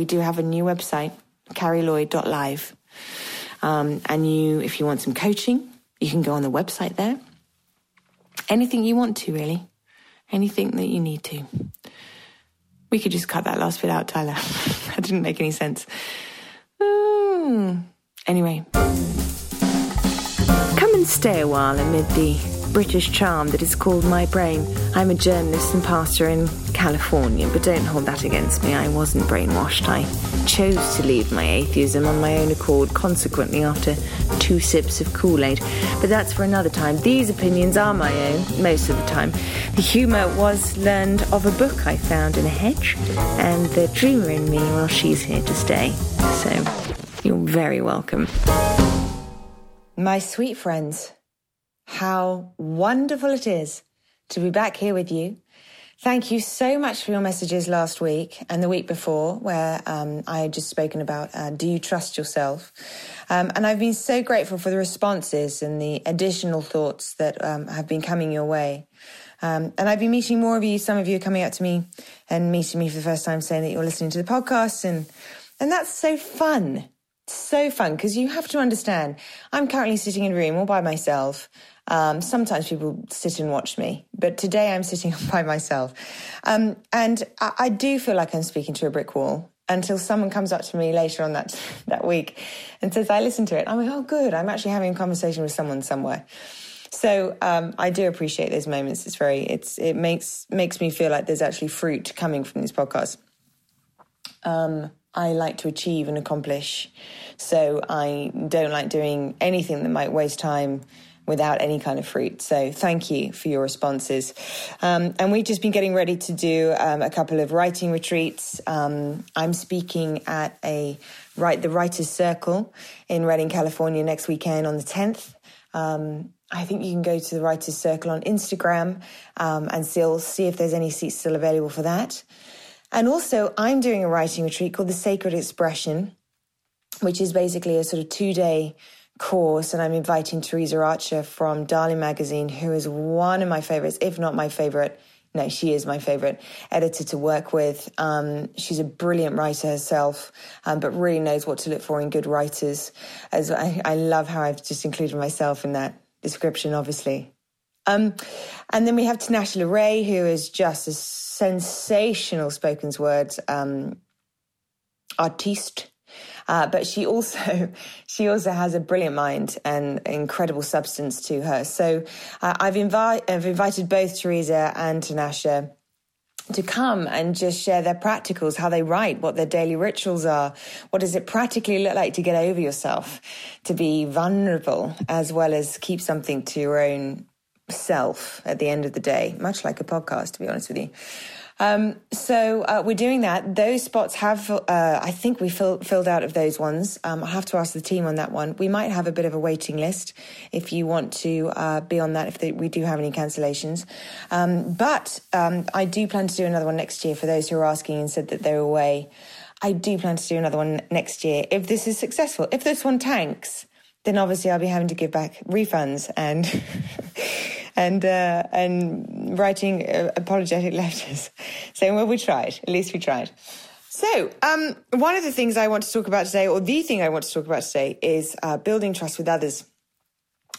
we do have a new website, carrielloyd.live. Um, and you, if you want some coaching, you can go on the website there. Anything you want to, really. Anything that you need to. We could just cut that last bit out, Tyler. that didn't make any sense. Mm. Anyway. Come and stay a while amid the British charm that is called my brain. I'm a journalist and pastor in California, but don't hold that against me. I wasn't brainwashed. I chose to leave my atheism on my own accord, consequently, after two sips of Kool Aid. But that's for another time. These opinions are my own, most of the time. The humour was learned of a book I found in a hedge, and the dreamer in me, well, she's here to stay. So, you're very welcome. My sweet friends how wonderful it is to be back here with you. Thank you so much for your messages last week and the week before, where um, I had just spoken about uh, do you trust yourself? Um, and I've been so grateful for the responses and the additional thoughts that um, have been coming your way. Um, and I've been meeting more of you. Some of you are coming up to me and meeting me for the first time, saying that you're listening to the podcast, and and that's so fun, so fun because you have to understand. I'm currently sitting in a room all by myself. Um, sometimes people sit and watch me, but today I'm sitting by myself. Um, and I, I, do feel like I'm speaking to a brick wall until someone comes up to me later on that, that week and says, I listened to it. I'm like, oh, good. I'm actually having a conversation with someone somewhere. So um, I do appreciate those moments. It's very, it's, it makes, makes me feel like there's actually fruit coming from these podcasts. Um, I like to achieve and accomplish. So I don't like doing anything that might waste time without any kind of fruit. So thank you for your responses. Um, and we've just been getting ready to do um, a couple of writing retreats. Um, I'm speaking at a write the Writers Circle in Redding, California next weekend on the 10th. Um, I think you can go to the Writers Circle on Instagram um, and still see if there's any seats still available for that. And also, I'm doing a writing retreat called The Sacred Expression, which is basically a sort of two day course, and I'm inviting Teresa Archer from Darling Magazine, who is one of my favorites, if not my favorite. No, she is my favorite editor to work with. Um, she's a brilliant writer herself, um, but really knows what to look for in good writers. As I, I love how I've just included myself in that description, obviously. Um, and then we have Tinashe LeRae, who is just a sensational spoken word um, artiste uh, but she also she also has a brilliant mind and incredible substance to her. So uh, I've, I've invited both Teresa and Tinashe to come and just share their practicals, how they write, what their daily rituals are. What does it practically look like to get over yourself, to be vulnerable, as well as keep something to your own self at the end of the day, much like a podcast, to be honest with you. Um, so uh, we're doing that. Those spots have, uh, I think we fill, filled out of those ones. Um, I'll have to ask the team on that one. We might have a bit of a waiting list if you want to uh, be on that, if they, we do have any cancellations. Um, but um, I do plan to do another one next year for those who are asking and said that they're away. I do plan to do another one next year if this is successful. If this one tanks, then obviously I'll be having to give back refunds and and uh, and writing uh, apologetic letters, saying, "Well, we tried. At least we tried." So, um, one of the things I want to talk about today, or the thing I want to talk about today, is uh, building trust with others.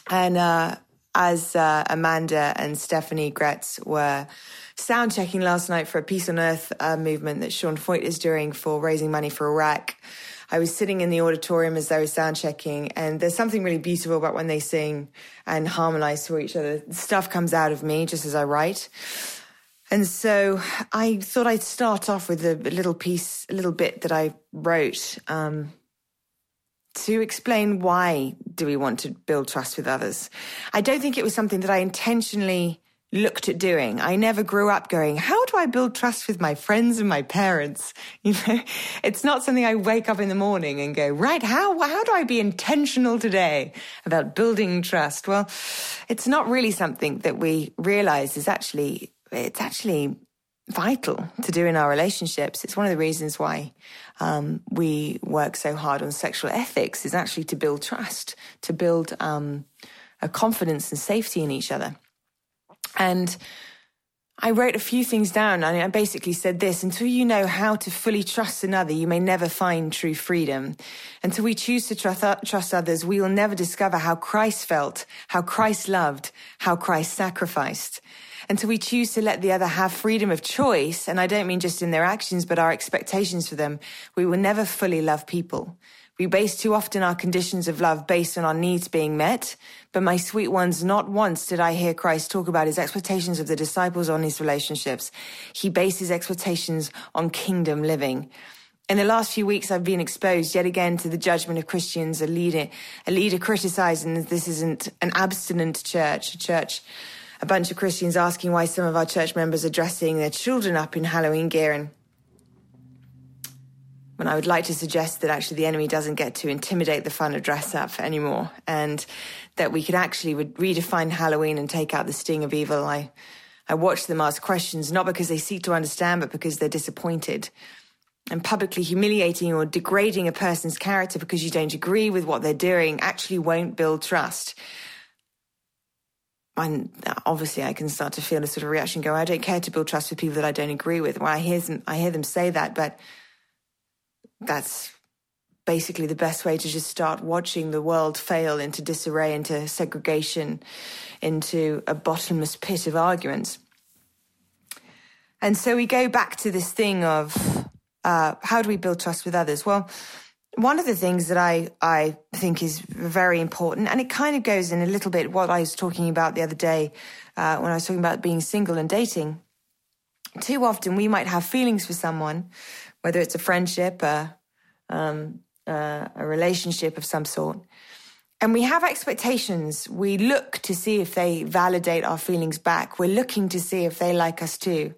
And uh, as uh, Amanda and Stephanie Gretz were sound checking last night for a Peace on Earth uh, movement that Sean Feucht is doing for raising money for Iraq. I was sitting in the auditorium as they were sound checking, and there's something really beautiful about when they sing and harmonize to each other. Stuff comes out of me just as I write. And so I thought I'd start off with a little piece, a little bit that I wrote um, to explain why do we want to build trust with others. I don't think it was something that I intentionally looked at doing. I never grew up going, how do I build trust with my friends and my parents? You know, it's not something I wake up in the morning and go, right, how, how do I be intentional today about building trust? Well, it's not really something that we realize is actually, it's actually vital to do in our relationships. It's one of the reasons why um, we work so hard on sexual ethics is actually to build trust, to build um, a confidence and safety in each other. And I wrote a few things down and I basically said this until you know how to fully trust another, you may never find true freedom. Until we choose to trust, uh, trust others, we will never discover how Christ felt, how Christ loved, how Christ sacrificed. Until we choose to let the other have freedom of choice, and I don't mean just in their actions, but our expectations for them, we will never fully love people. We base too often our conditions of love based on our needs being met. But my sweet ones, not once did I hear Christ talk about his expectations of the disciples on his relationships. He based his expectations on kingdom living. In the last few weeks, I've been exposed yet again to the judgment of Christians, a leader, a leader criticizing that this isn't an abstinent church, a church, a bunch of Christians asking why some of our church members are dressing their children up in Halloween gear and when I would like to suggest that actually the enemy doesn't get to intimidate the fun of dress up anymore and that we could actually redefine Halloween and take out the sting of evil. I, I watch them ask questions, not because they seek to understand, but because they're disappointed. And publicly humiliating or degrading a person's character because you don't agree with what they're doing actually won't build trust. And obviously, I can start to feel a sort of reaction. Go, I don't care to build trust with people that I don't agree with. Well, I hear them, I hear them say that, but that's basically the best way to just start watching the world fail into disarray, into segregation, into a bottomless pit of arguments. And so we go back to this thing of uh, how do we build trust with others? Well, one of the things that I, I think is very important, and it kind of goes in a little bit what I was talking about the other day uh, when I was talking about being single and dating. Too often we might have feelings for someone, whether it's a friendship, a, um, a relationship of some sort. And we have expectations. We look to see if they validate our feelings back. We're looking to see if they like us too.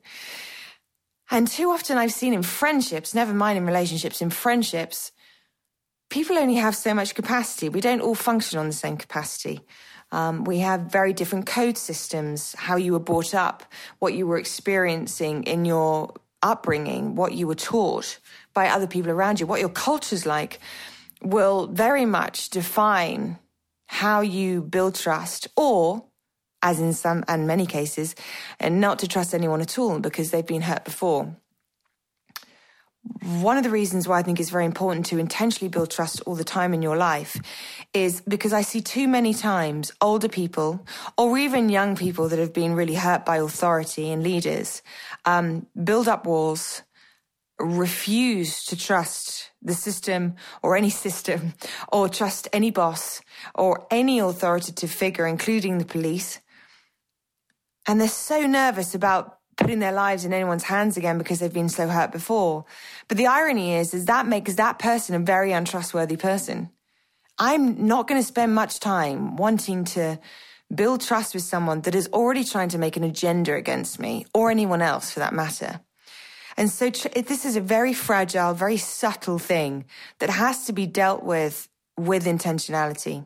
And too often I've seen in friendships, never mind in relationships, in friendships, people only have so much capacity. We don't all function on the same capacity. Um, we have very different code systems, how you were brought up, what you were experiencing in your upbringing, what you were taught by other people around you, what your culture's like, will very much define how you build trust or as in some and many cases, and not to trust anyone at all because they've been hurt before. One of the reasons why I think it's very important to intentionally build trust all the time in your life is because I see too many times older people or even young people that have been really hurt by authority and leaders um, build up walls, refuse to trust the system or any system or trust any boss or any authoritative figure, including the police. And they're so nervous about putting their lives in anyone's hands again because they've been so hurt before. But the irony is, is that makes that person a very untrustworthy person. I'm not going to spend much time wanting to build trust with someone that is already trying to make an agenda against me or anyone else for that matter. And so tr- this is a very fragile, very subtle thing that has to be dealt with with intentionality.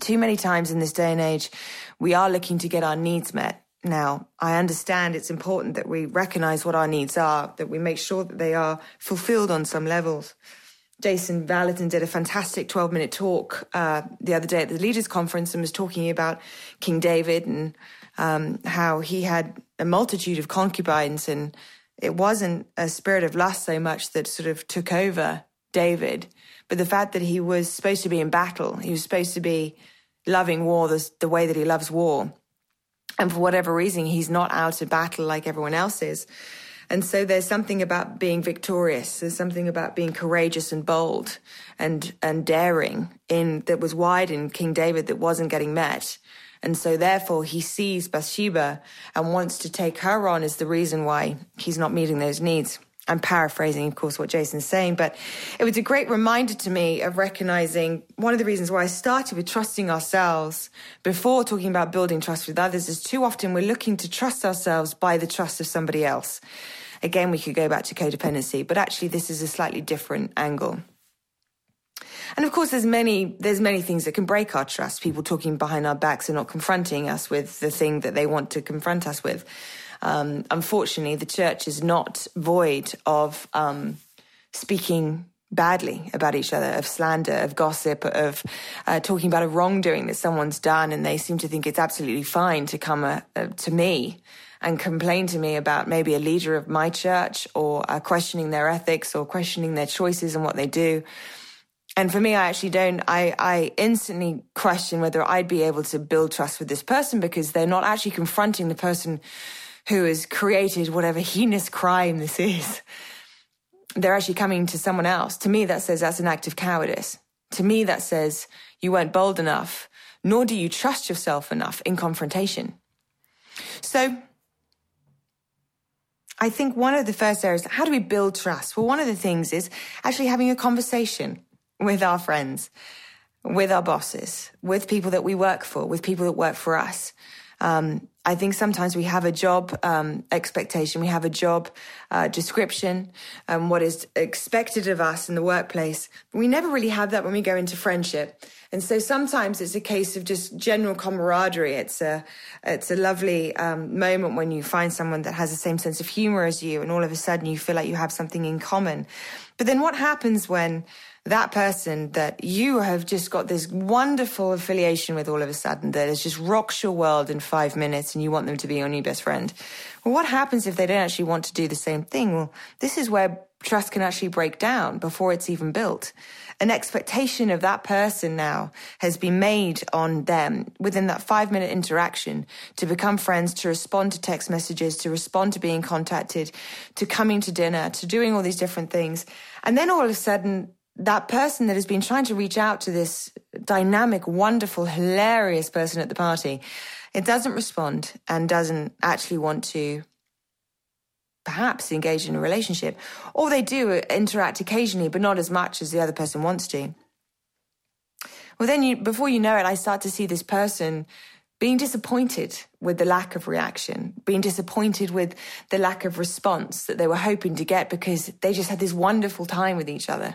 Too many times in this day and age, we are looking to get our needs met. Now, I understand it's important that we recognize what our needs are, that we make sure that they are fulfilled on some levels. Jason Vallotton did a fantastic 12 minute talk uh, the other day at the Leaders Conference and was talking about King David and um, how he had a multitude of concubines and it wasn't a spirit of lust so much that sort of took over David, but the fact that he was supposed to be in battle, he was supposed to be loving war the, the way that he loves war. And for whatever reason, he's not out of battle like everyone else is. And so there's something about being victorious. There's something about being courageous and bold and, and daring in that was wide in King David that wasn't getting met. And so therefore he sees Bathsheba and wants to take her on as the reason why he's not meeting those needs. I'm paraphrasing, of course, what Jason's saying, but it was a great reminder to me of recognizing one of the reasons why I started with trusting ourselves before talking about building trust with others is too often we're looking to trust ourselves by the trust of somebody else. Again, we could go back to codependency, but actually this is a slightly different angle. And of course, there's many, there's many things that can break our trust. People talking behind our backs and not confronting us with the thing that they want to confront us with. Um, unfortunately, the church is not void of um, speaking badly about each other, of slander, of gossip, of uh, talking about a wrongdoing that someone's done, and they seem to think it's absolutely fine to come uh, uh, to me and complain to me about maybe a leader of my church or uh, questioning their ethics or questioning their choices and what they do. And for me, I actually don't, I, I instantly question whether I'd be able to build trust with this person because they're not actually confronting the person who has created whatever heinous crime this is. They're actually coming to someone else. To me, that says that's an act of cowardice. To me, that says you weren't bold enough, nor do you trust yourself enough in confrontation. So, I think one of the first areas, how do we build trust? Well, one of the things is actually having a conversation with our friends, with our bosses, with people that we work for, with people that work for us. Um, I think sometimes we have a job um, expectation, we have a job uh, description, um, what is expected of us in the workplace. We never really have that when we go into friendship, and so sometimes it's a case of just general camaraderie. It's a it's a lovely um, moment when you find someone that has the same sense of humor as you, and all of a sudden you feel like you have something in common. But then what happens when that person that you have just got this wonderful affiliation with all of a sudden that has just rocks your world in five minutes and you want them to be your new best friend. Well, what happens if they don't actually want to do the same thing? Well, this is where trust can actually break down before it's even built. An expectation of that person now has been made on them within that five minute interaction to become friends, to respond to text messages, to respond to being contacted, to coming to dinner, to doing all these different things. And then all of a sudden, that person that has been trying to reach out to this dynamic, wonderful, hilarious person at the party, it doesn't respond and doesn't actually want to perhaps engage in a relationship. Or they do interact occasionally, but not as much as the other person wants to. Well, then you, before you know it, I start to see this person being disappointed with the lack of reaction, being disappointed with the lack of response that they were hoping to get because they just had this wonderful time with each other.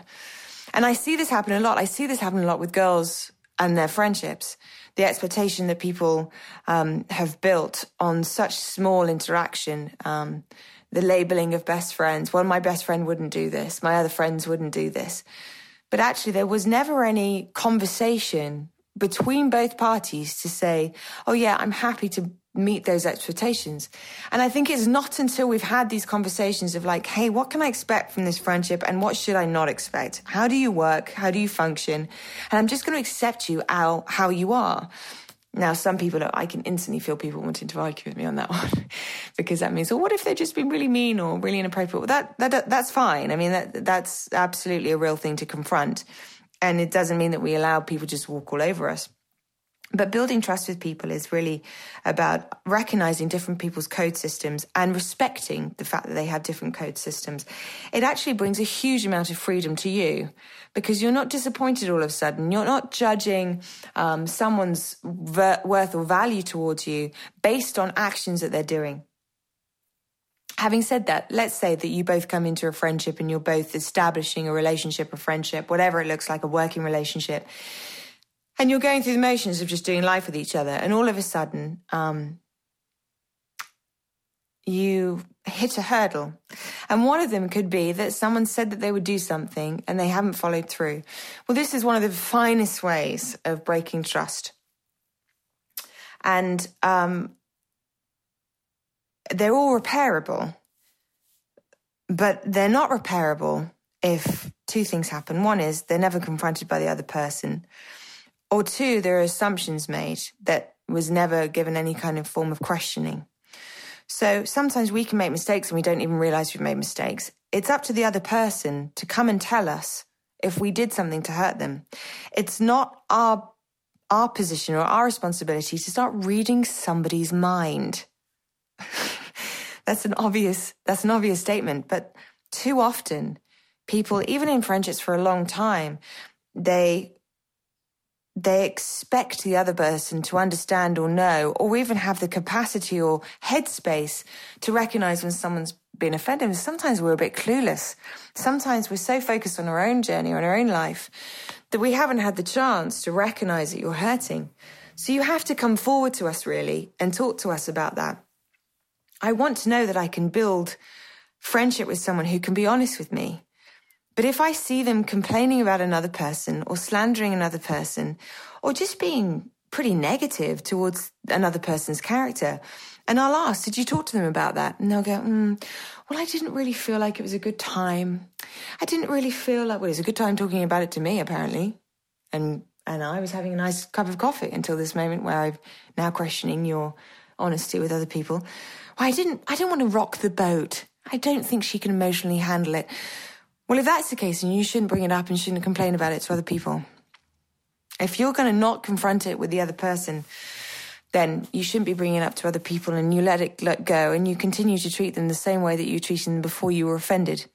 And I see this happen a lot. I see this happen a lot with girls and their friendships. The expectation that people um, have built on such small interaction, um, the labeling of best friends. Well, my best friend wouldn't do this. My other friends wouldn't do this. But actually, there was never any conversation between both parties to say, oh, yeah, I'm happy to meet those expectations. And I think it's not until we've had these conversations of like, hey, what can I expect from this friendship and what should I not expect? How do you work? How do you function? And I'm just going to accept you how, how you are. Now, some people, I can instantly feel people wanting to argue with me on that one because that means, well, what if they've just been really mean or really inappropriate? Well, that, that, that's fine. I mean, that, that's absolutely a real thing to confront. And it doesn't mean that we allow people just walk all over us. But building trust with people is really about recognizing different people's code systems and respecting the fact that they have different code systems. It actually brings a huge amount of freedom to you because you're not disappointed all of a sudden. You're not judging um, someone's ver- worth or value towards you based on actions that they're doing. Having said that, let's say that you both come into a friendship and you're both establishing a relationship, a friendship, whatever it looks like, a working relationship and you're going through the motions of just doing life with each other, and all of a sudden, um, you hit a hurdle. And one of them could be that someone said that they would do something and they haven't followed through. Well, this is one of the finest ways of breaking trust. And um, they're all repairable, but they're not repairable if two things happen. One is they're never confronted by the other person or two, there are assumptions made that was never given any kind of form of questioning. So sometimes we can make mistakes and we don't even realize we've made mistakes. It's up to the other person to come and tell us if we did something to hurt them. It's not our our position or our responsibility to start reading somebody's mind. that's an obvious that's an obvious statement, but too often people even in friendships for a long time they they expect the other person to understand or know, or even have the capacity or headspace to recognize when someone's been offended. Sometimes we're a bit clueless. Sometimes we're so focused on our own journey or our own life that we haven't had the chance to recognize that you're hurting. So you have to come forward to us really and talk to us about that. I want to know that I can build friendship with someone who can be honest with me, but if I see them complaining about another person or slandering another person or just being pretty negative towards another person's character. And I'll ask, did you talk to them about that? And they'll go, mm, well, I didn't really feel like it was a good time. I didn't really feel like, well, it was a good time talking about it to me, apparently. And, and I was having a nice cup of coffee until this moment where I'm now questioning your honesty with other people. Well, I didn't, I don't want to rock the boat. I don't think she can emotionally handle it. Well, if that's the case, then you shouldn't bring it up and shouldn't complain about it to other people. If you're going to not confront it with the other person, then you shouldn't be bringing it up to other people and you let it let go and you continue to treat them the same way that you treated them before you were offended.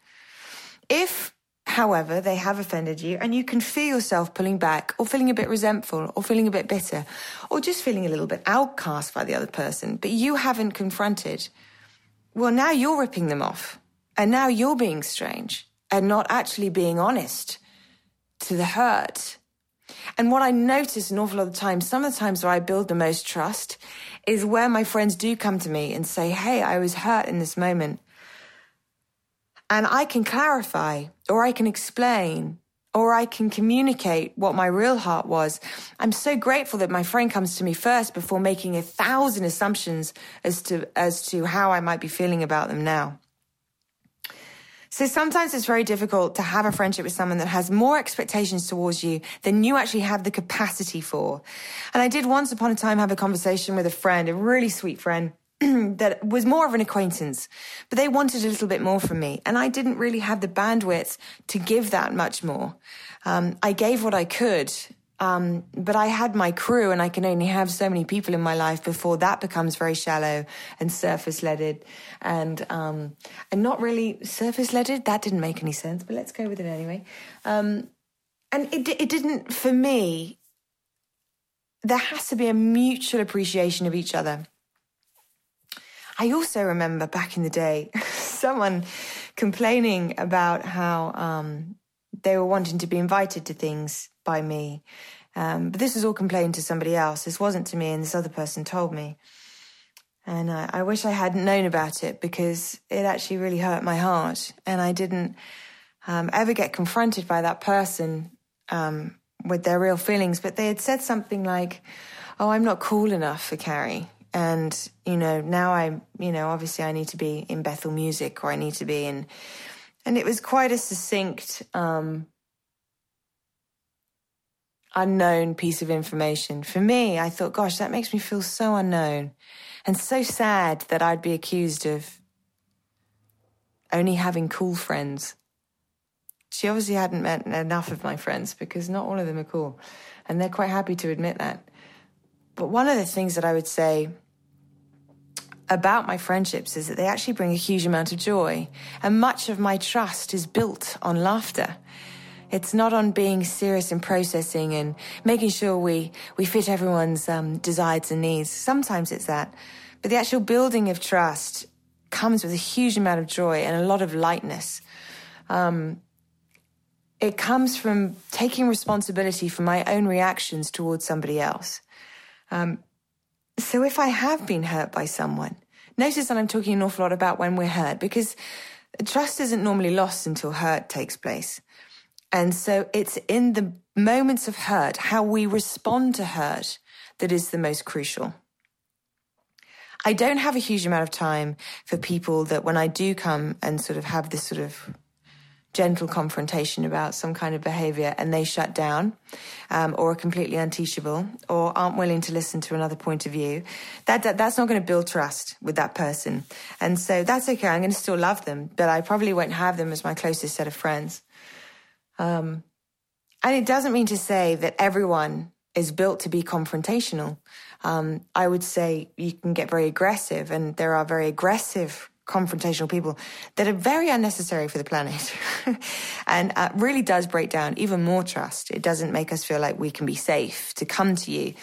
If, however, they have offended you and you can feel yourself pulling back or feeling a bit resentful or feeling a bit bitter or just feeling a little bit outcast by the other person, but you haven't confronted, well, now you're ripping them off and now you're being strange and not actually being honest to the hurt and what I notice an awful lot of times, some of the times where I build the most trust is where my friends do come to me and say, Hey, I was hurt in this moment. And I can clarify or I can explain or I can communicate what my real heart was. I'm so grateful that my friend comes to me first before making a thousand assumptions as to, as to how I might be feeling about them now. So sometimes it's very difficult to have a friendship with someone that has more expectations towards you than you actually have the capacity for. And I did once upon a time have a conversation with a friend, a really sweet friend. that was more of an acquaintance, but they wanted a little bit more from me. And I didn't really have the bandwidth to give that much more. Um, I gave what I could, um, but I had my crew and I can only have so many people in my life before that becomes very shallow and surface leaded and, um, and not really surface leaded. That didn't make any sense, but let's go with it anyway. Um, and it, it didn't, for me, there has to be a mutual appreciation of each other. I also remember back in the day, someone complaining about how, um, they were wanting to be invited to things by me. Um, but this was all complained to somebody else. This wasn't to me, and this other person told me. And I, I wish I hadn't known about it because it actually really hurt my heart. And I didn't um, ever get confronted by that person um, with their real feelings. But they had said something like, Oh, I'm not cool enough for Carrie. And, you know, now I'm, you know, obviously I need to be in Bethel Music or I need to be in. And it was quite a succinct um, unknown piece of information. For me, I thought, gosh, that makes me feel so unknown and so sad that I'd be accused of only having cool friends. She obviously hadn't met enough of my friends because not all of them are cool. And they're quite happy to admit that. But one of the things that I would say about my friendships is that they actually bring a huge amount of joy. And much of my trust is built on laughter. It's not on being serious and processing and making sure we, we fit everyone's um, desires and needs. Sometimes it's that. But the actual building of trust comes with a huge amount of joy and a lot of lightness. Um, it comes from taking responsibility for my own reactions towards somebody else. Um, so if I have been hurt by someone, notice that I'm talking an awful lot about when we're hurt because trust isn't normally lost until hurt takes place. And so it's in the moments of hurt, how we respond to hurt, that is the most crucial. I don't have a huge amount of time for people that when I do come and sort of have this sort of gentle confrontation about some kind of behavior and they shut down um, or are completely unteachable or aren't willing to listen to another point of view that, that that's not going to build trust with that person and so that's okay i'm going to still love them but i probably won't have them as my closest set of friends um, and it doesn't mean to say that everyone is built to be confrontational. Um, I would say you can get very aggressive, and there are very aggressive confrontational people that are very unnecessary for the planet and uh, really does break down even more trust. It doesn't make us feel like we can be safe to come to you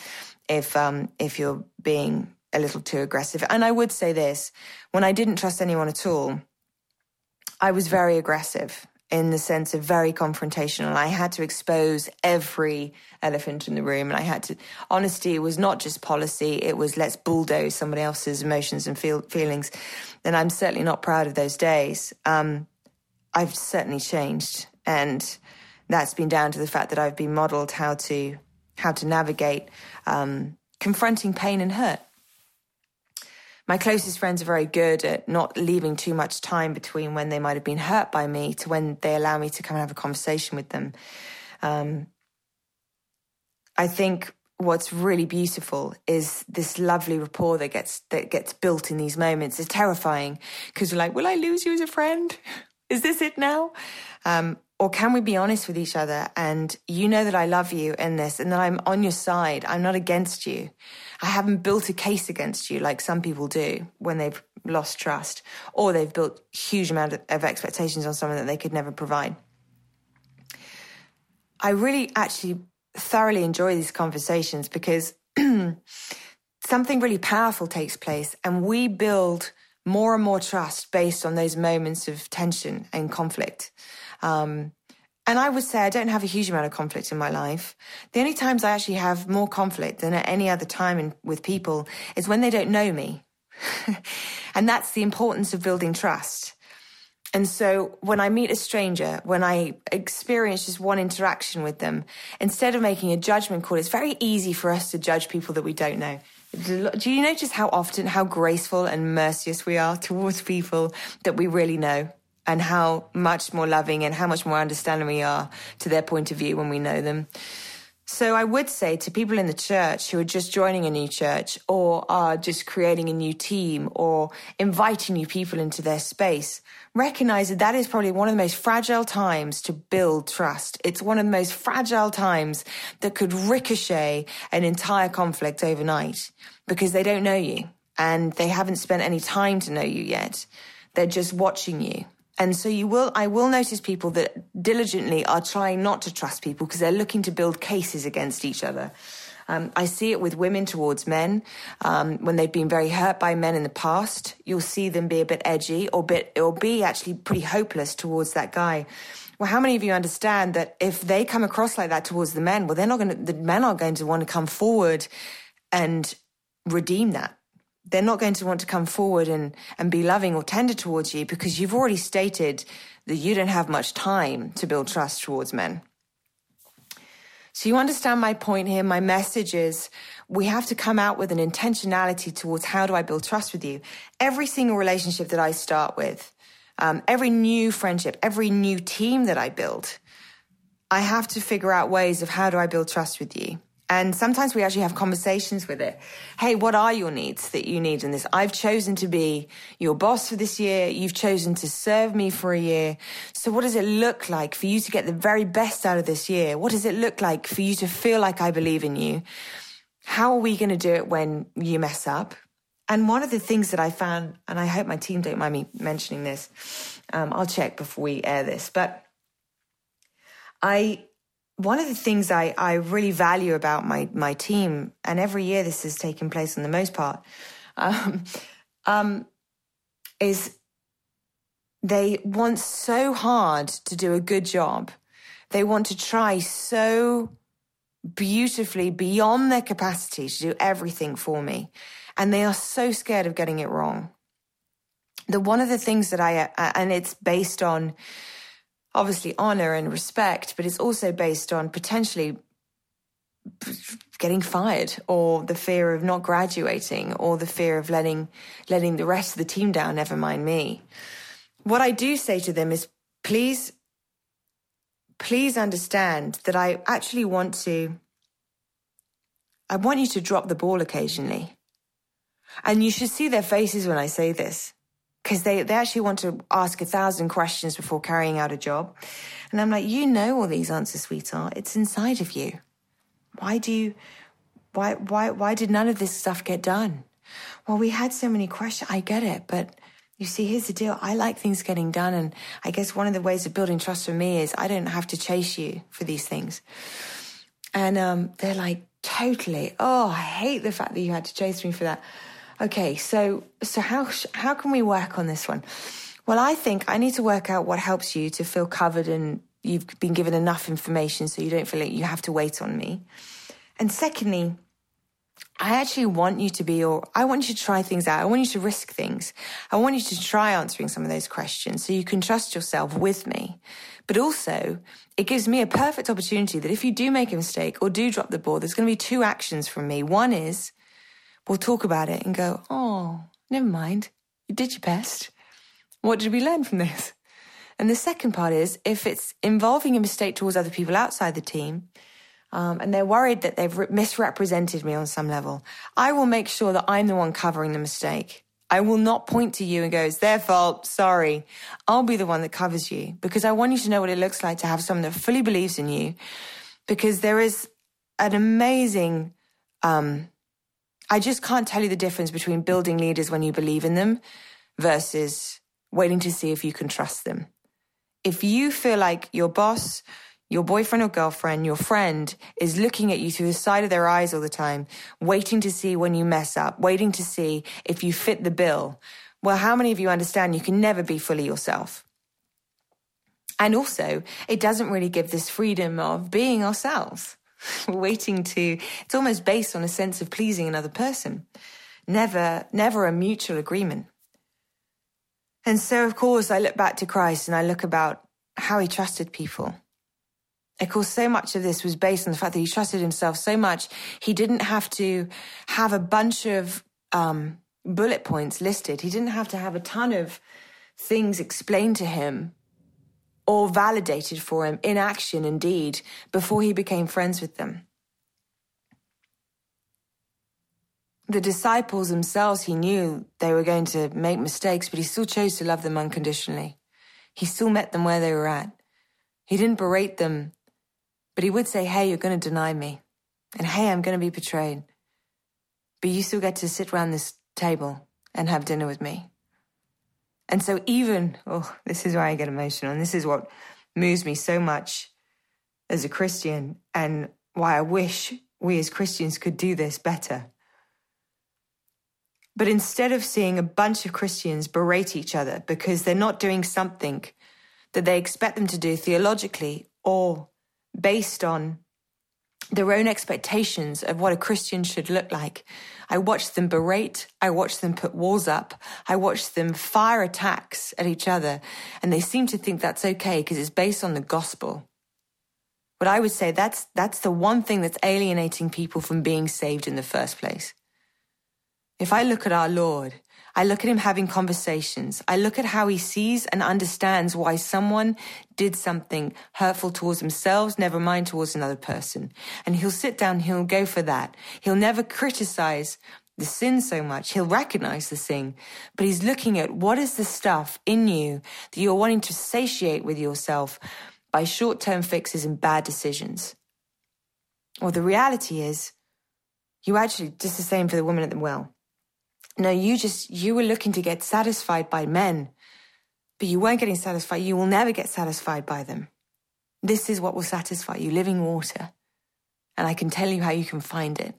if um, if you're being a little too aggressive. And I would say this: when I didn't trust anyone at all, I was very aggressive in the sense of very confrontational. I had to expose every elephant in the room, and I had to. Honesty was not just policy; it was let's bulldoze somebody else's emotions and feel, feelings. And I'm certainly not proud of those days. Um, I've certainly changed, and that's been down to the fact that I've been modelled how to how to navigate um, confronting pain and hurt. My closest friends are very good at not leaving too much time between when they might have been hurt by me to when they allow me to come and have a conversation with them. Um, I think what's really beautiful is this lovely rapport that gets that gets built in these moments. It's terrifying because you're like, will I lose you as a friend? Is this it now? Um, or can we be honest with each other and you know that I love you in this and that I'm on your side. I'm not against you. I haven't built a case against you like some people do when they've lost trust or they've built huge amount of, expectations on someone that they could never provide. I really actually thoroughly enjoy these conversations because something really powerful takes place and we build more and more trust based on those moments of tension and conflict. Um, and I would say I don't have a huge amount of conflict in my life. The only times I actually have more conflict than at any other time in, with people is when they don't know me. and that's the importance of building trust. And so when I meet a stranger, when I experience just one interaction with them, instead of making a judgment call, it's very easy for us to judge people that we don't know. Do you notice how often, how graceful and merciless we are towards people that we really know? And how much more loving and how much more understanding we are to their point of view when we know them. So I would say to people in the church who are just joining a new church or are just creating a new team or inviting new people into their space, recognize that that is probably one of the most fragile times to build trust. It's one of the most fragile times that could ricochet an entire conflict overnight because they don't know you and they haven't spent any time to know you yet. They're just watching you. And so you will, I will notice people that diligently are trying not to trust people because they're looking to build cases against each other. Um, I see it with women towards men. Um, when they've been very hurt by men in the past, you'll see them be a bit edgy or bit, or be actually pretty hopeless towards that guy. Well, how many of you understand that if they come across like that towards the men, well, they're not going the men are going to want to come forward and redeem that they're not going to want to come forward and, and be loving or tender towards you because you've already stated that you don't have much time to build trust towards men. So you understand my point here. My message is we have to come out with an intentionality towards how do I build trust with you? Every single relationship that I start with, um, every new friendship, every new team that I build, I have to figure out ways of how do I build trust with you? And sometimes we actually have conversations with it. Hey, what are your needs that you need in this? I've chosen to be your boss for this year. You've chosen to serve me for a year. So what does it look like for you to get the very best out of this year? What does it look like for you to feel like I believe in you? How are we going to do it when you mess up? And one of the things that I found, and I hope my team don't mind me mentioning this, um, I'll check before we air this, but I one of the things I, I really value about my, my team, and every year this has taken place on the most part, um, um, is they want so hard to do a good job. They want to try so beautifully beyond their capacity to do everything for me. And they are so scared of getting it wrong. The one of the things that I, uh, and it's based on, obviously honor and respect, but it's also based on potentially getting fired or the fear of not graduating or the fear of letting letting the rest of the team down never mind me. What i do say to them is please please understand that i actually want to i want you to drop the ball occasionally. And you should see their faces when i say this because they, they actually want to ask a thousand questions before carrying out a job. And I'm like, you know all these answers, sweetheart. It's inside of you. Why do you, why, why, why did none of this stuff get done? Well, we had so many questions. I get it, but you see, here's the deal. I like things getting done. And I guess one of the ways of building trust for me is I don't have to chase you for these things. And um, they're like, totally. Oh, I hate the fact that you had to chase me for that. Okay, so so how how can we work on this one? Well, I think I need to work out what helps you to feel covered and you've been given enough information so you don't feel like you have to wait on me. And secondly, I actually want you to be, or I want you to try things out. I want you to risk things. I want you to try answering some of those questions so you can trust yourself with me. But also, it gives me a perfect opportunity that if you do make a mistake or do drop the ball, there's going to be two actions from me. One is we'll talk about it and go, oh, never mind. You did your best. What did we learn from this? And the second part is if it's involving a mistake towards other people outside the team, um, and they're worried that they've re- misrepresented me on some level, I will make sure that I'm the one covering the mistake. I will not point to you and go, it's their fault, sorry. I'll be the one that covers you because I want you to know what it looks like to have someone that fully believes in you because there is an amazing, um, I just can't tell you the difference between building leaders when you believe in them versus waiting to see if you can trust them. If you feel like your boss, your boyfriend or girlfriend, your friend is looking at you through the side of their eyes all the time, waiting to see when you mess up, waiting to see if you fit the bill. Well, how many of you understand you can never be fully yourself? And also, it doesn't really give this freedom of being ourselves, waiting to, it's almost based on a sense of pleasing another person. Never, never a mutual agreement. And so, of course, I look back to Christ and I look about how he trusted people of course, so much of this was based on the fact that he trusted himself so much, he didn't have to have a bunch of um, bullet points listed. He didn't have to have a ton of things explained to him or validated for him in action indeed before he became friends with them. The disciples themselves, he knew they were going to make mistakes, but he still chose to love them unconditionally. He still met them where they were at. He didn't berate them but he would say, Hey, you're going to deny me. And hey, I'm going to be betrayed. But you still get to sit around this table and have dinner with me. And so, even, oh, this is why I get emotional. And this is what moves me so much as a Christian and why I wish we as Christians could do this better. But instead of seeing a bunch of Christians berate each other because they're not doing something that they expect them to do theologically or based on their own expectations of what a Christian should look like. I watched them berate. I watched them put walls up. I watched them fire attacks at each other. And they seem to think that's okay because it's based on the gospel. But I would say that's, that's the one thing that's alienating people from being saved in the first place. If I look at our Lord, I look at him having conversations. I look at how he sees and understands why someone did something hurtful towards themselves, never mind towards another person. And he'll sit down, he'll go for that. He'll never criticize the sin so much. He'll recognize the sin, but he's looking at what is the stuff in you that you're wanting to satiate with yourself by short term fixes and bad decisions. Well, the reality is, you actually, just the same for the woman at the well. No, you just, you were looking to get satisfied by men, but you weren't getting satisfied. You will never get satisfied by them. This is what will satisfy you living water. And I can tell you how you can find it.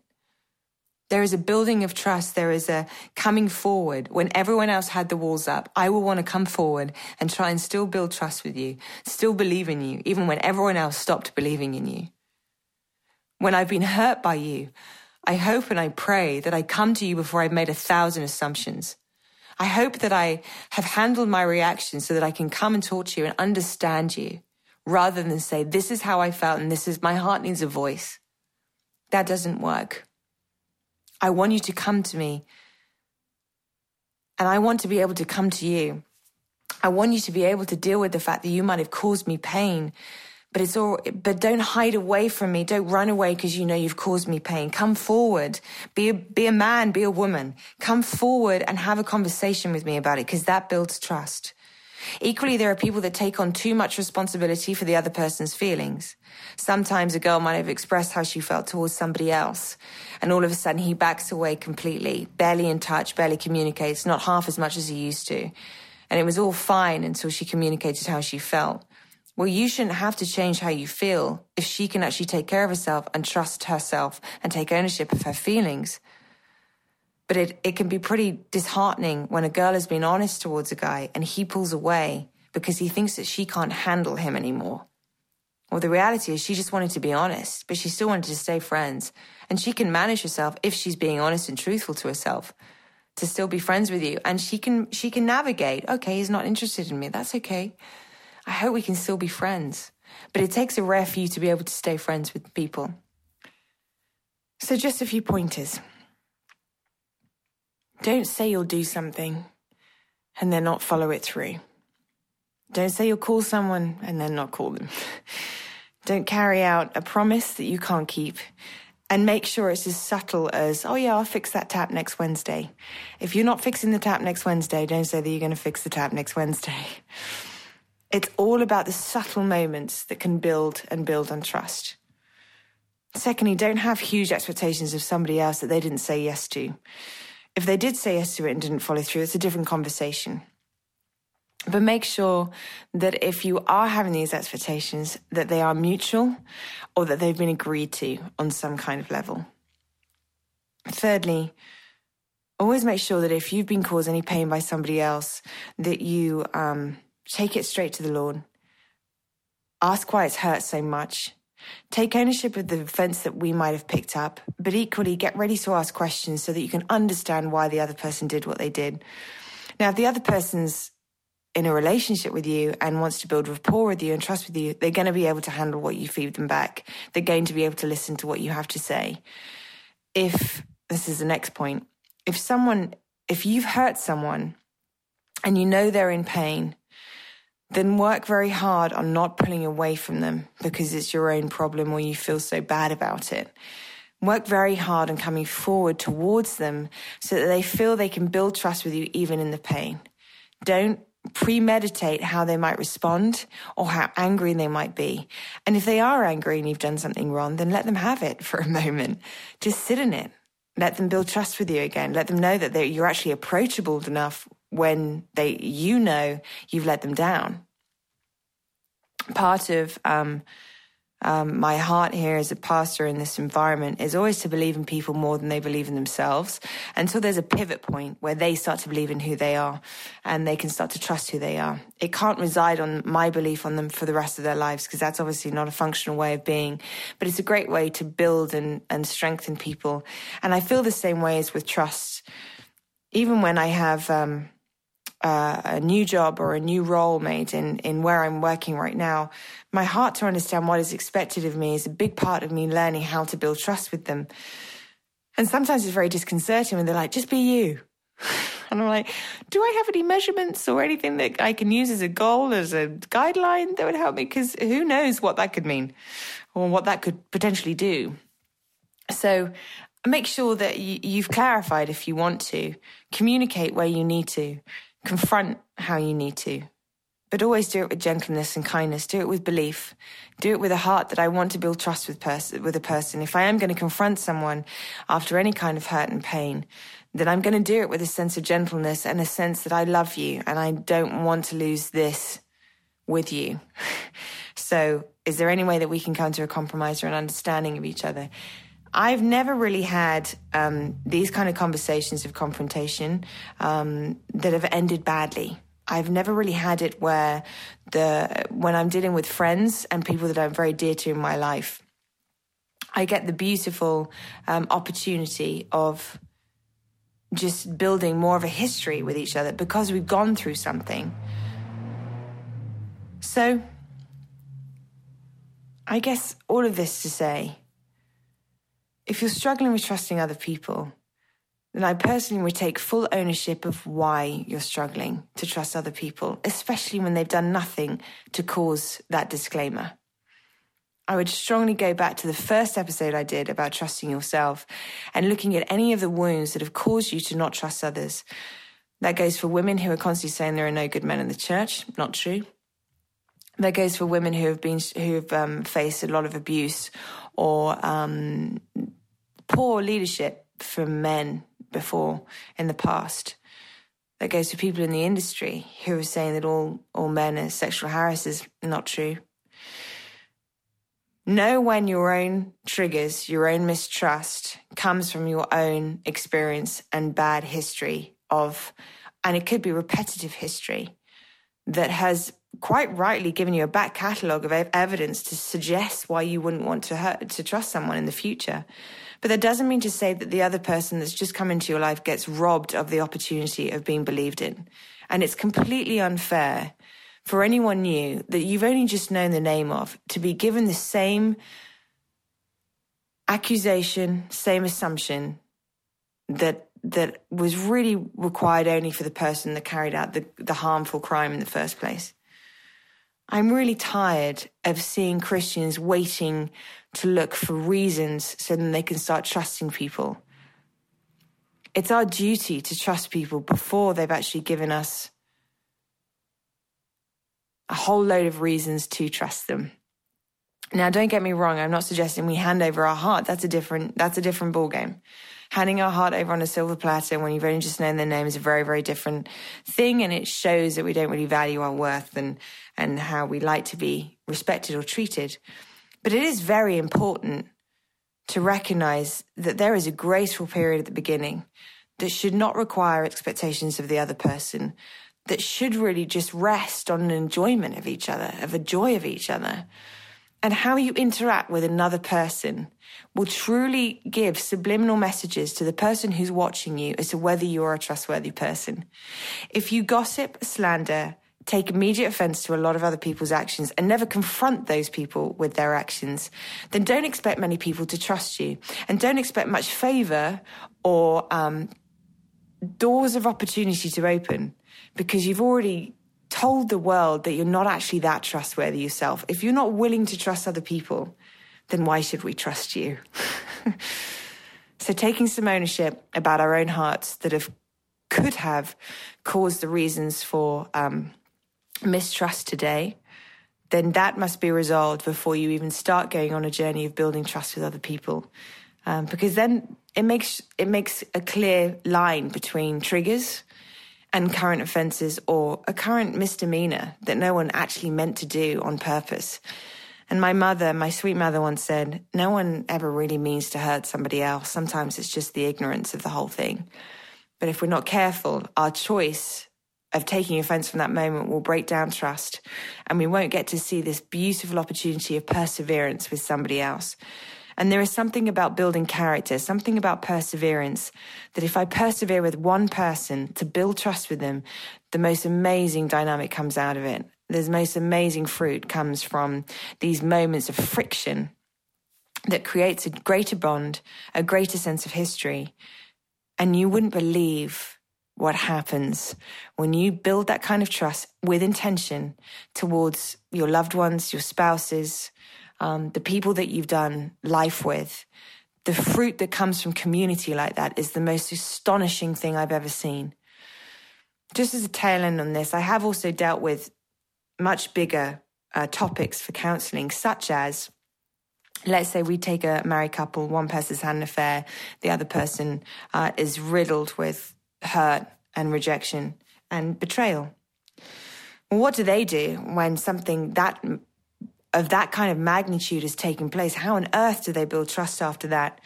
There is a building of trust. There is a coming forward. When everyone else had the walls up, I will want to come forward and try and still build trust with you, still believe in you, even when everyone else stopped believing in you. When I've been hurt by you, I hope and I pray that I come to you before I've made a thousand assumptions. I hope that I have handled my reaction so that I can come and talk to you and understand you rather than say, this is how I felt and this is my heart needs a voice. That doesn't work. I want you to come to me and I want to be able to come to you. I want you to be able to deal with the fact that you might have caused me pain but it's all, but don't hide away from me. Don't run away because you know you've caused me pain. Come forward. Be a, be a man, be a woman. Come forward and have a conversation with me about it because that builds trust. Equally, there are people that take on too much responsibility for the other person's feelings. Sometimes a girl might have expressed how she felt towards somebody else, and all of a sudden he backs away completely, barely in touch, barely communicates, not half as much as he used to. And it was all fine until she communicated how she felt. Well, you shouldn't have to change how you feel if she can actually take care of herself and trust herself and take ownership of her feelings. But it, it can be pretty disheartening when a girl has been honest towards a guy and he pulls away because he thinks that she can't handle him anymore. Well, the reality is she just wanted to be honest, but she still wanted to stay friends. And she can manage herself if she's being honest and truthful to herself to still be friends with you. And she can, she can navigate. Okay, he's not interested in me. That's okay. I hope we can still be friends. But it takes a rare few to be able to stay friends with people. So just a few pointers. Don't say you'll do something and then not follow it through. Don't say you'll call someone and then not call them. Don't carry out a promise that you can't keep. And make sure it's as subtle as, oh yeah, I'll fix that tap next Wednesday. If you're not fixing the tap next Wednesday, don't say that you're going to fix the tap next Wednesday. It's all about the subtle moments that can build and build on trust. Secondly, don't have huge expectations of somebody else that they didn't say yes to. If they did say yes to it and didn't follow through, it's a different conversation. But make sure that if you are having these expectations, that they are mutual or that they've been agreed to on some kind of level. Thirdly, always make sure that if you've been caused any pain by somebody else, that you um, take it straight to the lawn. Ask why it's hurt so much. Take ownership of the offense that we might have picked up, but equally get ready to ask questions so that you can understand why the other person did what they did. Now, if the other person's in a relationship with you and wants to build rapport with you and trust with you, they're going to be able to handle what you feed them back. They're going to be able to listen to what you have to say. If this is the next point, if someone, if you've hurt someone and you know they're in pain, then work very hard on not pulling away from them because it's your own problem or you feel so bad about it. Work very hard on coming forward towards them so that they feel they can build trust with you even in the pain. Don't premeditate how they might respond or how angry they might be. And if they are angry and you've done something wrong, then let them have it for a moment. Just sit in it. Let them build trust with you again. Let them know that you're actually approachable enough when they, you know, you've let them down. Part of, um, um, my heart here as a pastor in this environment is always to believe in people more than they believe in themselves until there's a pivot point where they start to believe in who they are and they can start to trust who they are. It can't reside on my belief on them for the rest of their lives because that's obviously not a functional way of being, but it's a great way to build and, and strengthen people. And I feel the same way as with trust. Even when I have, um, uh, a new job or a new role made in, in where I'm working right now, my heart to understand what is expected of me is a big part of me learning how to build trust with them. And sometimes it's very disconcerting when they're like, just be you. And I'm like, do I have any measurements or anything that I can use as a goal, as a guideline that would help me? Because who knows what that could mean or what that could potentially do. So make sure that you've clarified if you want to, communicate where you need to, confront how you need to. But always do it with gentleness and kindness. Do it with belief. Do it with a heart that I want to build trust with, pers- with a person. If I am going to confront someone after any kind of hurt and pain, then I'm going to do it with a sense of gentleness and a sense that I love you and I don't want to lose this with you. so, is there any way that we can come to a compromise or an understanding of each other? I've never really had um, these kind of conversations of confrontation um, that have ended badly. I've never really had it where the when I'm dealing with friends and people that I'm very dear to in my life, I get the beautiful um, opportunity of just building more of a history with each other because we've gone through something. So, I guess all of this to say if you're struggling with trusting other people, then I personally would take full ownership of why you're struggling to trust other people, especially when they've done nothing to cause that disclaimer. I would strongly go back to the first episode I did about trusting yourself and looking at any of the wounds that have caused you to not trust others. That goes for women who are constantly saying there are no good men in the church. Not true. That goes for women who have been who have um, faced a lot of abuse or um, poor leadership from men before in the past. That goes to people in the industry who are saying that all, all men are sexual harassers. Not true. Know when your own triggers, your own mistrust comes from your own experience and bad history of, and it could be repetitive history that has quite rightly given you a back catalogue of evidence to suggest why you wouldn't want to hurt, to trust someone in the future. But that doesn't mean to say that the other person that's just come into your life gets robbed of the opportunity of being believed in. And it's completely unfair for anyone new that you've only just known the name of to be given the same accusation, same assumption that that was really required only for the person that carried out the, the harmful crime in the first place. I'm really tired of seeing Christians waiting to look for reasons so then they can start trusting people. It's our duty to trust people before they've actually given us a whole load of reasons to trust them. Now, don't get me wrong. I'm not suggesting we hand over our heart. That's a different, that's a different ballgame. Handing our heart over on a silver platter when you've only just known their name is a very, very different thing. And it shows that we don't really value our worth and, and how we like to be respected or treated. But it is very important to recognize that there is a graceful period at the beginning that should not require expectations of the other person, that should really just rest on an enjoyment of each other, of a joy of each other. And how you interact with another person will truly give subliminal messages to the person who's watching you as to whether you're a trustworthy person. If you gossip, slander, take immediate offense to a lot of other people's actions and never confront those people with their actions, then don't expect many people to trust you and don't expect much favor or um, doors of opportunity to open because you've already told the world that you're not actually that trustworthy yourself. If you're not willing to trust other people, then why should we trust you? so taking some ownership about our own hearts that have could have caused the reasons for um, mistrust today, then that must be resolved before you even start going on a journey of building trust with other people. Um, because then it makes it makes a clear line between triggers and current offences or a current misdemeanor that no one actually meant to do on purpose. And my mother, my sweet mother once said, no one ever really means to hurt somebody else. Sometimes it's just the ignorance of the whole thing. But if we're not careful, our choice of taking offense from that moment will break down trust and we won't get to see this beautiful opportunity of perseverance with somebody else. And there is something about building character, something about perseverance that if I persevere with one person to build trust with them, the most amazing dynamic comes out of it. The most amazing fruit comes from these moments of friction that creates a greater bond, a greater sense of history. And you wouldn't believe what happens when you build that kind of trust with intention towards your loved ones, your spouses, um, the people that you've done life with. The fruit that comes from community like that is the most astonishing thing I've ever seen. Just as a tail end on this, I have also dealt with much bigger uh, topics for counseling, such as let's say we take a married couple, one person's had an affair, the other person uh, is riddled with hurt and rejection and betrayal. what do they do when something that of that kind of magnitude is taking place? How on earth do they build trust after that?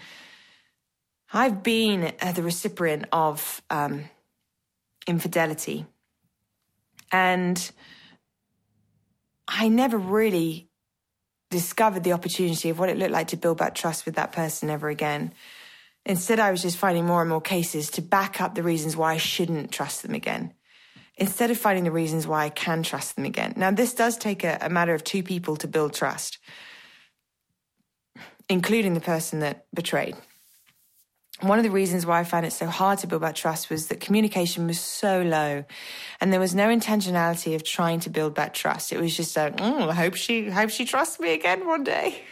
I've been the recipient of um, infidelity, and I never really discovered the opportunity of what it looked like to build back trust with that person ever again. Instead, I was just finding more and more cases to back up the reasons why I shouldn't trust them again. Instead of finding the reasons why I can trust them again. Now, this does take a, a matter of two people to build trust, including the person that betrayed. One of the reasons why I found it so hard to build back trust was that communication was so low, and there was no intentionality of trying to build back trust. It was just a, mm, I hope she, hope she trusts me again one day.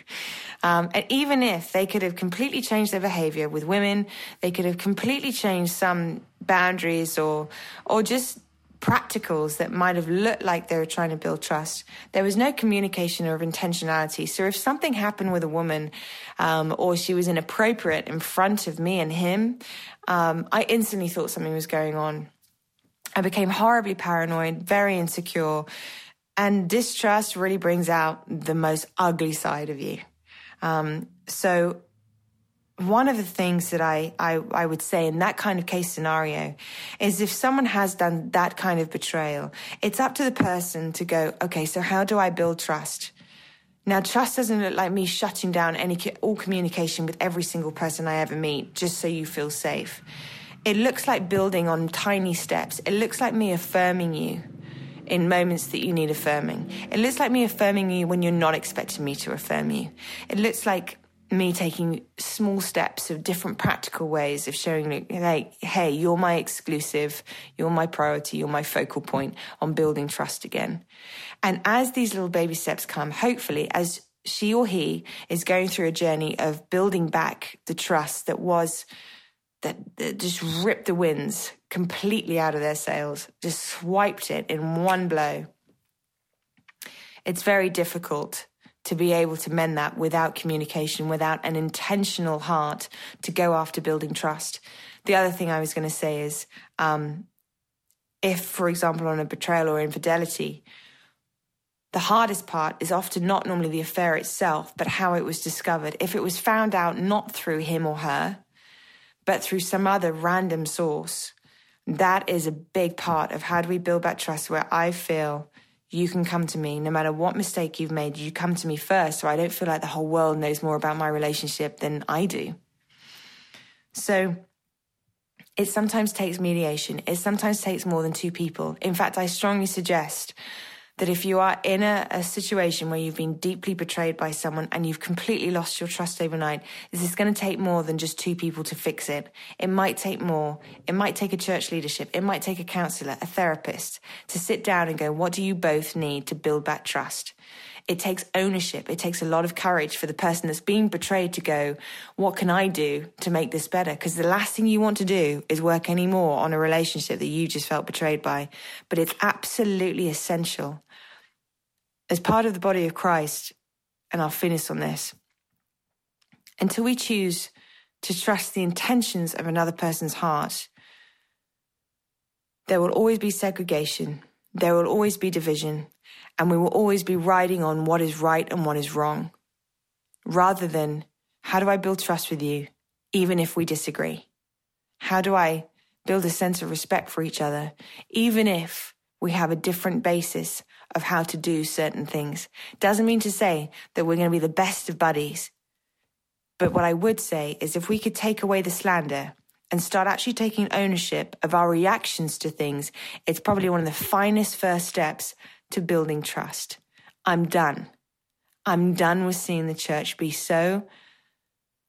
Um, and even if they could have completely changed their behavior with women, they could have completely changed some boundaries or, or just practicals that might have looked like they were trying to build trust. There was no communication or of intentionality. So if something happened with a woman, um, or she was inappropriate in front of me and him, um, I instantly thought something was going on. I became horribly paranoid, very insecure, and distrust really brings out the most ugly side of you. Um, so one of the things that I, I, I would say in that kind of case scenario is if someone has done that kind of betrayal, it's up to the person to go, okay, so how do I build trust? Now, trust doesn't look like me shutting down any all communication with every single person I ever meet just so you feel safe. It looks like building on tiny steps. It looks like me affirming you in moments that you need affirming. It looks like me affirming you when you're not expecting me to affirm you. It looks like me taking small steps of different practical ways of showing like hey you're my exclusive you're my priority you're my focal point on building trust again. And as these little baby steps come hopefully as she or he is going through a journey of building back the trust that was that, that just ripped the winds completely out of their sails just swiped it in one blow it's very difficult to be able to mend that without communication, without an intentional heart to go after building trust. The other thing I was going to say is um, if, for example, on a betrayal or infidelity, the hardest part is often not normally the affair itself, but how it was discovered. If it was found out not through him or her, but through some other random source, that is a big part of how do we build back trust where I feel you can come to me no matter what mistake you've made. You come to me first, so I don't feel like the whole world knows more about my relationship than I do. So it sometimes takes mediation. It sometimes takes more than two people. In fact, I strongly suggest that if you are in a, a, situation where you've been deeply betrayed by someone and you've completely lost your trust overnight, this is going to take more than just two people to fix it. It might take more. It might take a church leadership. It might take a counselor, a therapist to sit down and go, what do you both need to build back trust? It takes ownership. It takes a lot of courage for the person that's being betrayed to go, what can I do to make this better? Because the last thing you want to do is work anymore on a relationship that you just felt betrayed by. But it's absolutely essential as part of the body of Christ, and I'll finish on this, until we choose to trust the intentions of another person's heart, there will always be segregation, there will always be division, and we will always be riding on what is right and what is wrong, rather than how do I build trust with you, even if we disagree? How do I build a sense of respect for each other, even if we have a different basis of how to do certain things. Doesn't mean to say that we're going to be the best of buddies. But what I would say is if we could take away the slander and start actually taking ownership of our reactions to things, it's probably one of the finest first steps to building trust. I'm done. I'm done with seeing the church be so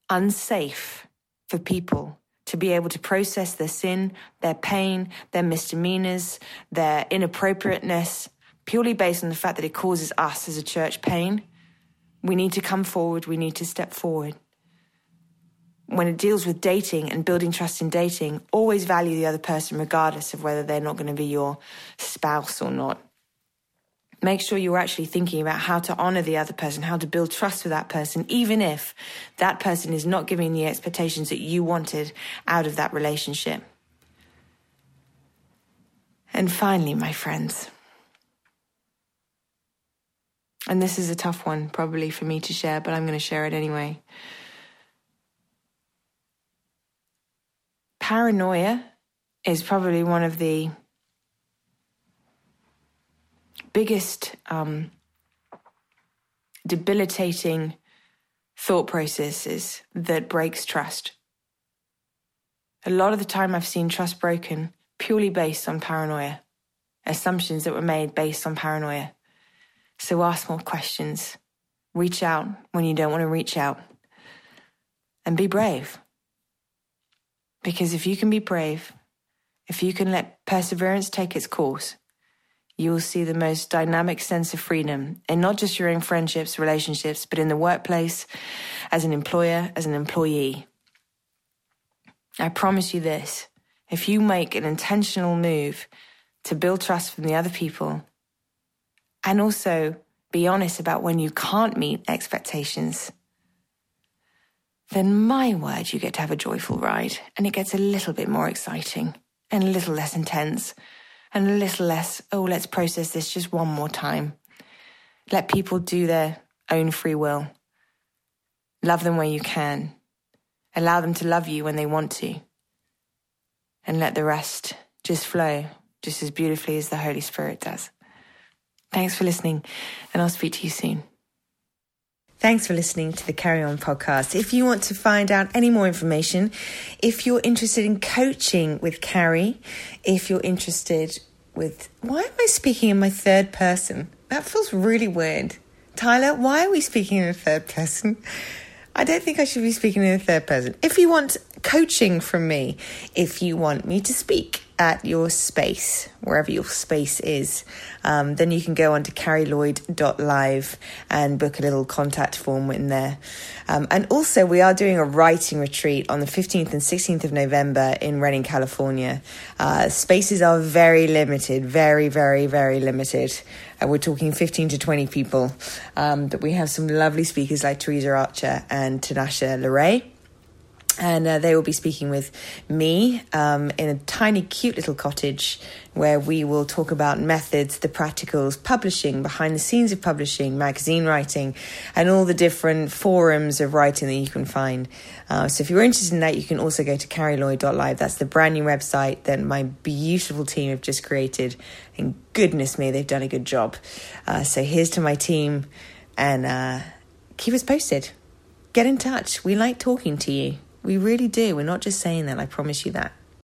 unsafe for people to be able to process their sin, their pain, their misdemeanors, their inappropriateness, purely based on the fact that it causes us as a church pain, we need to come forward, we need to step forward. When it deals with dating and building trust in dating, always value the other person regardless of whether they're not going to be your spouse or not. Make sure you're actually thinking about how to honor the other person, how to build trust with that person, even if that person is not giving the expectations that you wanted out of that relationship. And finally, my friends, and this is a tough one, probably for me to share, but I'm going to share it anyway. Paranoia is probably one of the biggest um, debilitating thought processes that breaks trust. A lot of the time, I've seen trust broken purely based on paranoia, assumptions that were made based on paranoia. So ask more questions. Reach out when you don't want to reach out. And be brave. Because if you can be brave, if you can let perseverance take its course, you will see the most dynamic sense of freedom in not just your own friendships, relationships, but in the workplace, as an employer, as an employee. I promise you this if you make an intentional move to build trust from the other people, and also be honest about when you can't meet expectations, then my word, you get to have a joyful ride and it gets a little bit more exciting and a little less intense and a little less, oh, let's process this just one more time. Let people do their own free will. Love them where you can. Allow them to love you when they want to. And let the rest just flow just as beautifully as the Holy Spirit does. Thanks for listening, and I'll speak to you soon. Thanks for listening to the Carry On podcast. If you want to find out any more information, if you're interested in coaching with Carrie, if you're interested with why am I speaking in my third person? That feels really weird. Tyler, why are we speaking in the third person? I don't think I should be speaking in the third person. If you want coaching from me, if you want me to speak at your space, wherever your space is, um, then you can go on to carrielloyd.live and book a little contact form in there. Um, and also, we are doing a writing retreat on the 15th and 16th of November in Redding, California. Uh, spaces are very limited, very, very, very limited. Uh, we're talking 15 to 20 people. Um, but we have some lovely speakers like Teresa Archer and Tanasha Leray and uh, they will be speaking with me um, in a tiny, cute little cottage where we will talk about methods, the practicals, publishing, behind the scenes of publishing, magazine writing, and all the different forums of writing that you can find. Uh, so if you're interested in that, you can also go to carrielloyd.live. That's the brand new website that my beautiful team have just created. And goodness me, they've done a good job. Uh, so here's to my team and uh, keep us posted. Get in touch. We like talking to you. We really do. We're not just saying that, I promise you that.